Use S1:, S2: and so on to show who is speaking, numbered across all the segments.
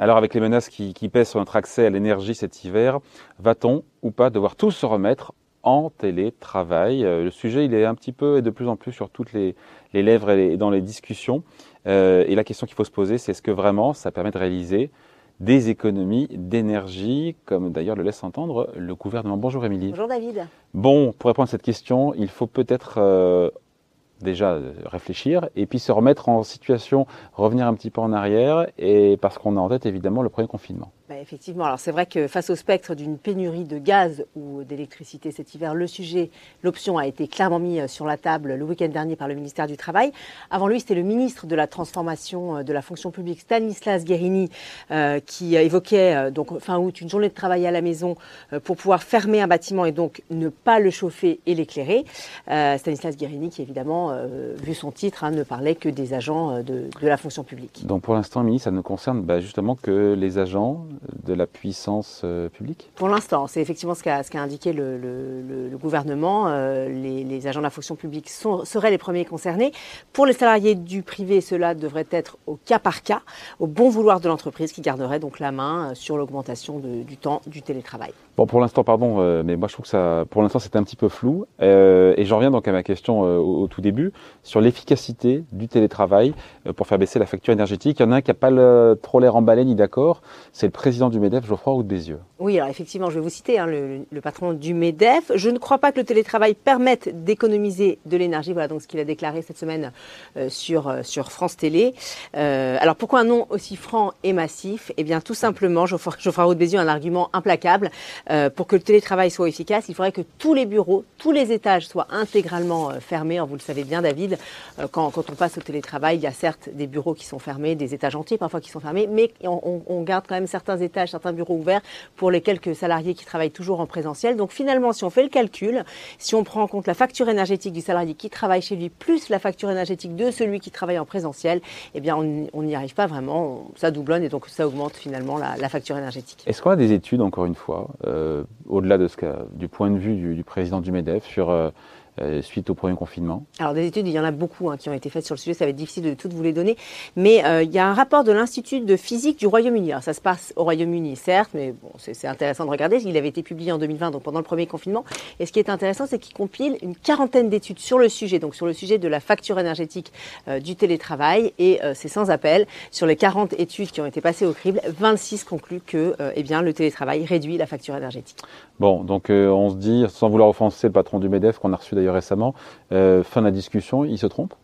S1: Alors avec les menaces qui, pèsent sur notre accès à l'énergie cet hiver, va-t-on ou pas devoir tous se remettre en télétravail? Euh, Le sujet, il est un petit peu et de plus en plus sur toutes les, lèvres et, dans les discussions. Euh, et la question qu'il faut se poser, c'est est-ce que vraiment ça permet de réaliser des économies d'énergie, comme d'ailleurs le laisse entendre le gouvernement? Bonjour Émilie.
S2: Bonjour David.
S1: Bon, pour répondre à cette question, il faut peut-être euh, déjà réfléchir et puis se remettre en situation, revenir un petit peu en arrière, et parce qu'on a en tête évidemment le premier confinement.
S2: Bah, effectivement, alors c'est vrai que face au spectre d'une pénurie de gaz ou d'électricité cet hiver, le sujet, l'option a été clairement mise sur la table le week-end dernier par le ministère du Travail. Avant lui, c'était le ministre de la Transformation euh, de la fonction publique, Stanislas Guérini, euh, qui évoquait euh, donc fin août une journée de travail à la maison pour pouvoir fermer un bâtiment et donc ne pas le chauffer et l'éclairer. Stanislas Guérini, qui évidemment, vu son titre, hein, ne parlait que des agents de, la fonction publique.
S1: Donc pour l'instant, ministre, ça ne concerne bah, justement que les agents de la puissance euh, publique
S2: Pour l'instant, c'est effectivement ce qu'a indiqué le, gouvernement. Euh, les, agents de la fonction publique seraient les premiers concernés. Pour les salariés du privé, cela devrait être au cas par cas, au bon vouloir de l'entreprise qui garderait donc la main euh, sur l'augmentation du temps du télétravail.
S1: Bon, pour l'instant, pardon, mais moi je trouve que ça, pour l'instant, c'est un petit peu flou. et j'en reviens donc à ma question au, tout début sur l'efficacité du télétravail pour faire baisser la facture énergétique. Il y en a un qui n'a pas trop l'air emballé ni d'accord. C'est le président du MEDEF, Geoffroy Roux de Bézieux.
S2: Oui, alors effectivement, je vais vous citer hein, le, patron du MEDEF. Je ne crois pas que le télétravail permette d'économiser de l'énergie. Voilà donc ce qu'il a déclaré cette semaine euh, sur, euh, sur France Télé. Euh, alors pourquoi un nom aussi franc et massif? Eh bien tout simplement, Geoffroy, Geoffroy Roux de Bézieux a un argument implacable. pour que le télétravail soit efficace, il faudrait que tous les bureaux, tous les étages soient intégralement fermés. vous le savez bien, David, quand, quand, on passe au télétravail, il y a certes des bureaux qui sont fermés, des étages entiers parfois qui sont fermés, mais on, on garde quand même certains étages, certains bureaux ouverts pour les quelques salariés qui travaillent toujours en présentiel. Donc finalement, si on fait le calcul, si on prend en compte la facture énergétique du salarié qui travaille chez lui plus la facture énergétique de celui qui travaille en présentiel, eh bien on n'y arrive pas vraiment, ça doublonne et donc ça augmente finalement la, facture énergétique.
S1: Est-ce qu'on a des études, encore une fois, euh, au-delà de ce du point de vue du, président du MEDEF, sur euh, euh, suite au premier confinement
S2: Alors des études, il y en a beaucoup hein, qui ont été faites sur le sujet, ça va être difficile de toutes vous les donner, mais euh, il y a un rapport de l'Institut de physique du Royaume-Uni. Alors ça se passe au Royaume-Uni, certes, mais bon, c'est intéressant de regarder. Il avait été publié en 2020, donc pendant le premier confinement. Et ce qui est intéressant, c'est qu'il compile une quarantaine d'études sur le sujet, donc sur le sujet de la facture énergétique euh, du télétravail, et c'est sans appel. Sur les 40 études qui ont été passées au crible, 26 concluent que eh bien, le télétravail réduit la facture énergétique.
S1: Bon, donc on se dit, sans vouloir offenser le patron du MEDEF qu'on a reçu d'ailleurs récemment. Euh, fin de la discussion, il se trompe?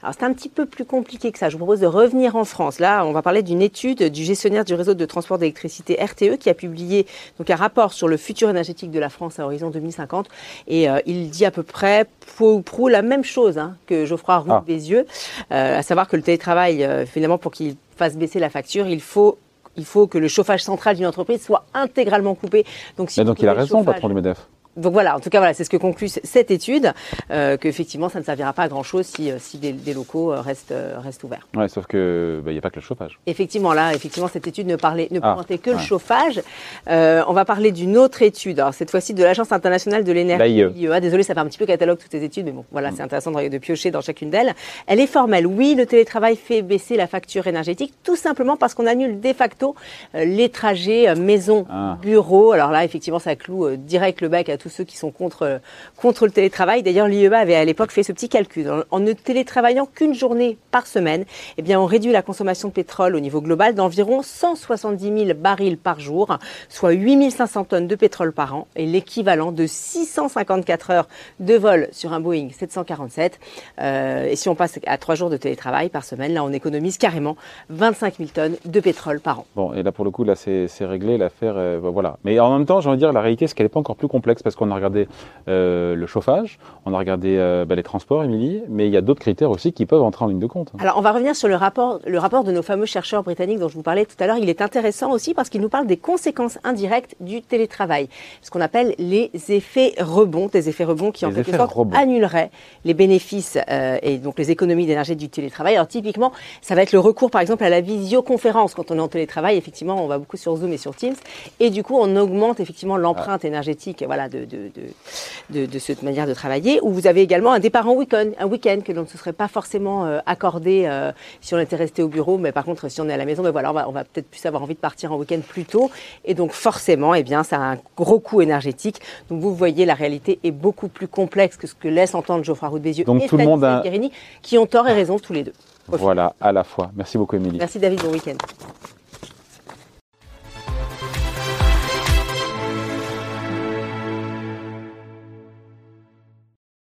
S2: Alors c'est un petit peu plus compliqué que ça. Je vous propose de revenir en France. Là, on va parler d'une étude du gestionnaire du réseau de transport d'électricité RTE qui a publié donc un rapport sur le futur énergétique de la France à horizon 2050 et euh, il dit à peu près pour ou prou la même chose hein, que Geoffroy Roux ah. Bézieux, euh, à savoir que le télétravail finalement pour qu'il fasse baisser la facture, il faut il faut que le chauffage central d'une entreprise soit intégralement coupé.
S1: Donc, si donc il a raison, patron du MEDEF
S2: donc voilà, en tout cas, voilà, c'est ce que conclut cette étude, euh, qu'effectivement, ça ne servira pas à grand-chose si, euh, si des, locaux euh, restent, euh, restent ouverts.
S1: Ouais, sauf qu'il bah, n'y a pas que le chauffage.
S2: Effectivement, là, effectivement, cette étude ne, parlait, ne ah, pointait que le chauffage. on va parler d'une autre étude, alors cette fois-ci de l'Agence internationale de l'énergie, l'IEA. Désolé, ça fait un petit peu catalogue toutes ces études, mais bon, voilà, mm. c'est intéressant de, de, piocher dans chacune d'elles. Elle est formelle. Oui, le télétravail fait baisser la facture énergétique, tout simplement parce qu'on annule de facto les trajets maison-bureau. Ah. Alors là, effectivement, ça cloue direct le bec à ceux qui sont contre, contre le télétravail. D'ailleurs, l'IEA avait à l'époque fait ce petit calcul. En, ne télétravaillant qu'une journée par semaine, eh bien, on réduit la consommation de pétrole au niveau global d'environ 170 000 barils par jour, soit 8 500 tonnes de pétrole par an et l'équivalent de 654 heures de vol sur un Boeing 747. Euh, et si on passe à trois jours de télétravail par semaine, là, on économise carrément 25 000 tonnes de pétrole par an.
S1: Bon, et là, pour le coup, là, c'est réglé, l'affaire, euh, voilà. Mais en même temps, j'ai envie de dire, la réalité, c'est qu'elle n'est pas encore plus complexe parce qu'on a regardé euh, le chauffage, on a regardé euh, bah, les transports, Émilie, mais il y a d'autres critères aussi qui peuvent entrer en ligne de compte.
S2: Alors, on va revenir sur le rapport, le rapport de nos fameux chercheurs britanniques dont je vous parlais tout à l'heure. Il est intéressant aussi parce qu'il nous parle des conséquences indirectes du télétravail, ce qu'on appelle les effets rebonds, des effets rebonds qui en quelque sorte annuleraient les bénéfices euh, et donc les économies d'énergie du télétravail. Alors, typiquement, ça va être le recours, par exemple, à la visioconférence quand on est en télétravail. Effectivement, on va beaucoup sur Zoom et sur Teams, et du coup, on augmente effectivement l'empreinte énergétique, voilà, de de, de, de, cette manière de travailler, ou vous avez également un départ en week-end, un week-end que l'on ne se serait pas forcément euh, accordé euh, si on était resté au bureau, mais par contre si on est à la maison, ben voilà, on va, peut-être plus avoir envie de partir en week-end plus tôt, et donc forcément, eh bien, ça a un gros coût énergétique. Donc vous voyez, la réalité est beaucoup plus complexe que ce que laisse entendre Geoffroy Roux Bézieux
S1: et tout le monde a...
S2: qui ont tort et raison tous les deux.
S1: Voilà, à la fois. Merci beaucoup, Émilie.
S2: Merci, David. Bon week-end.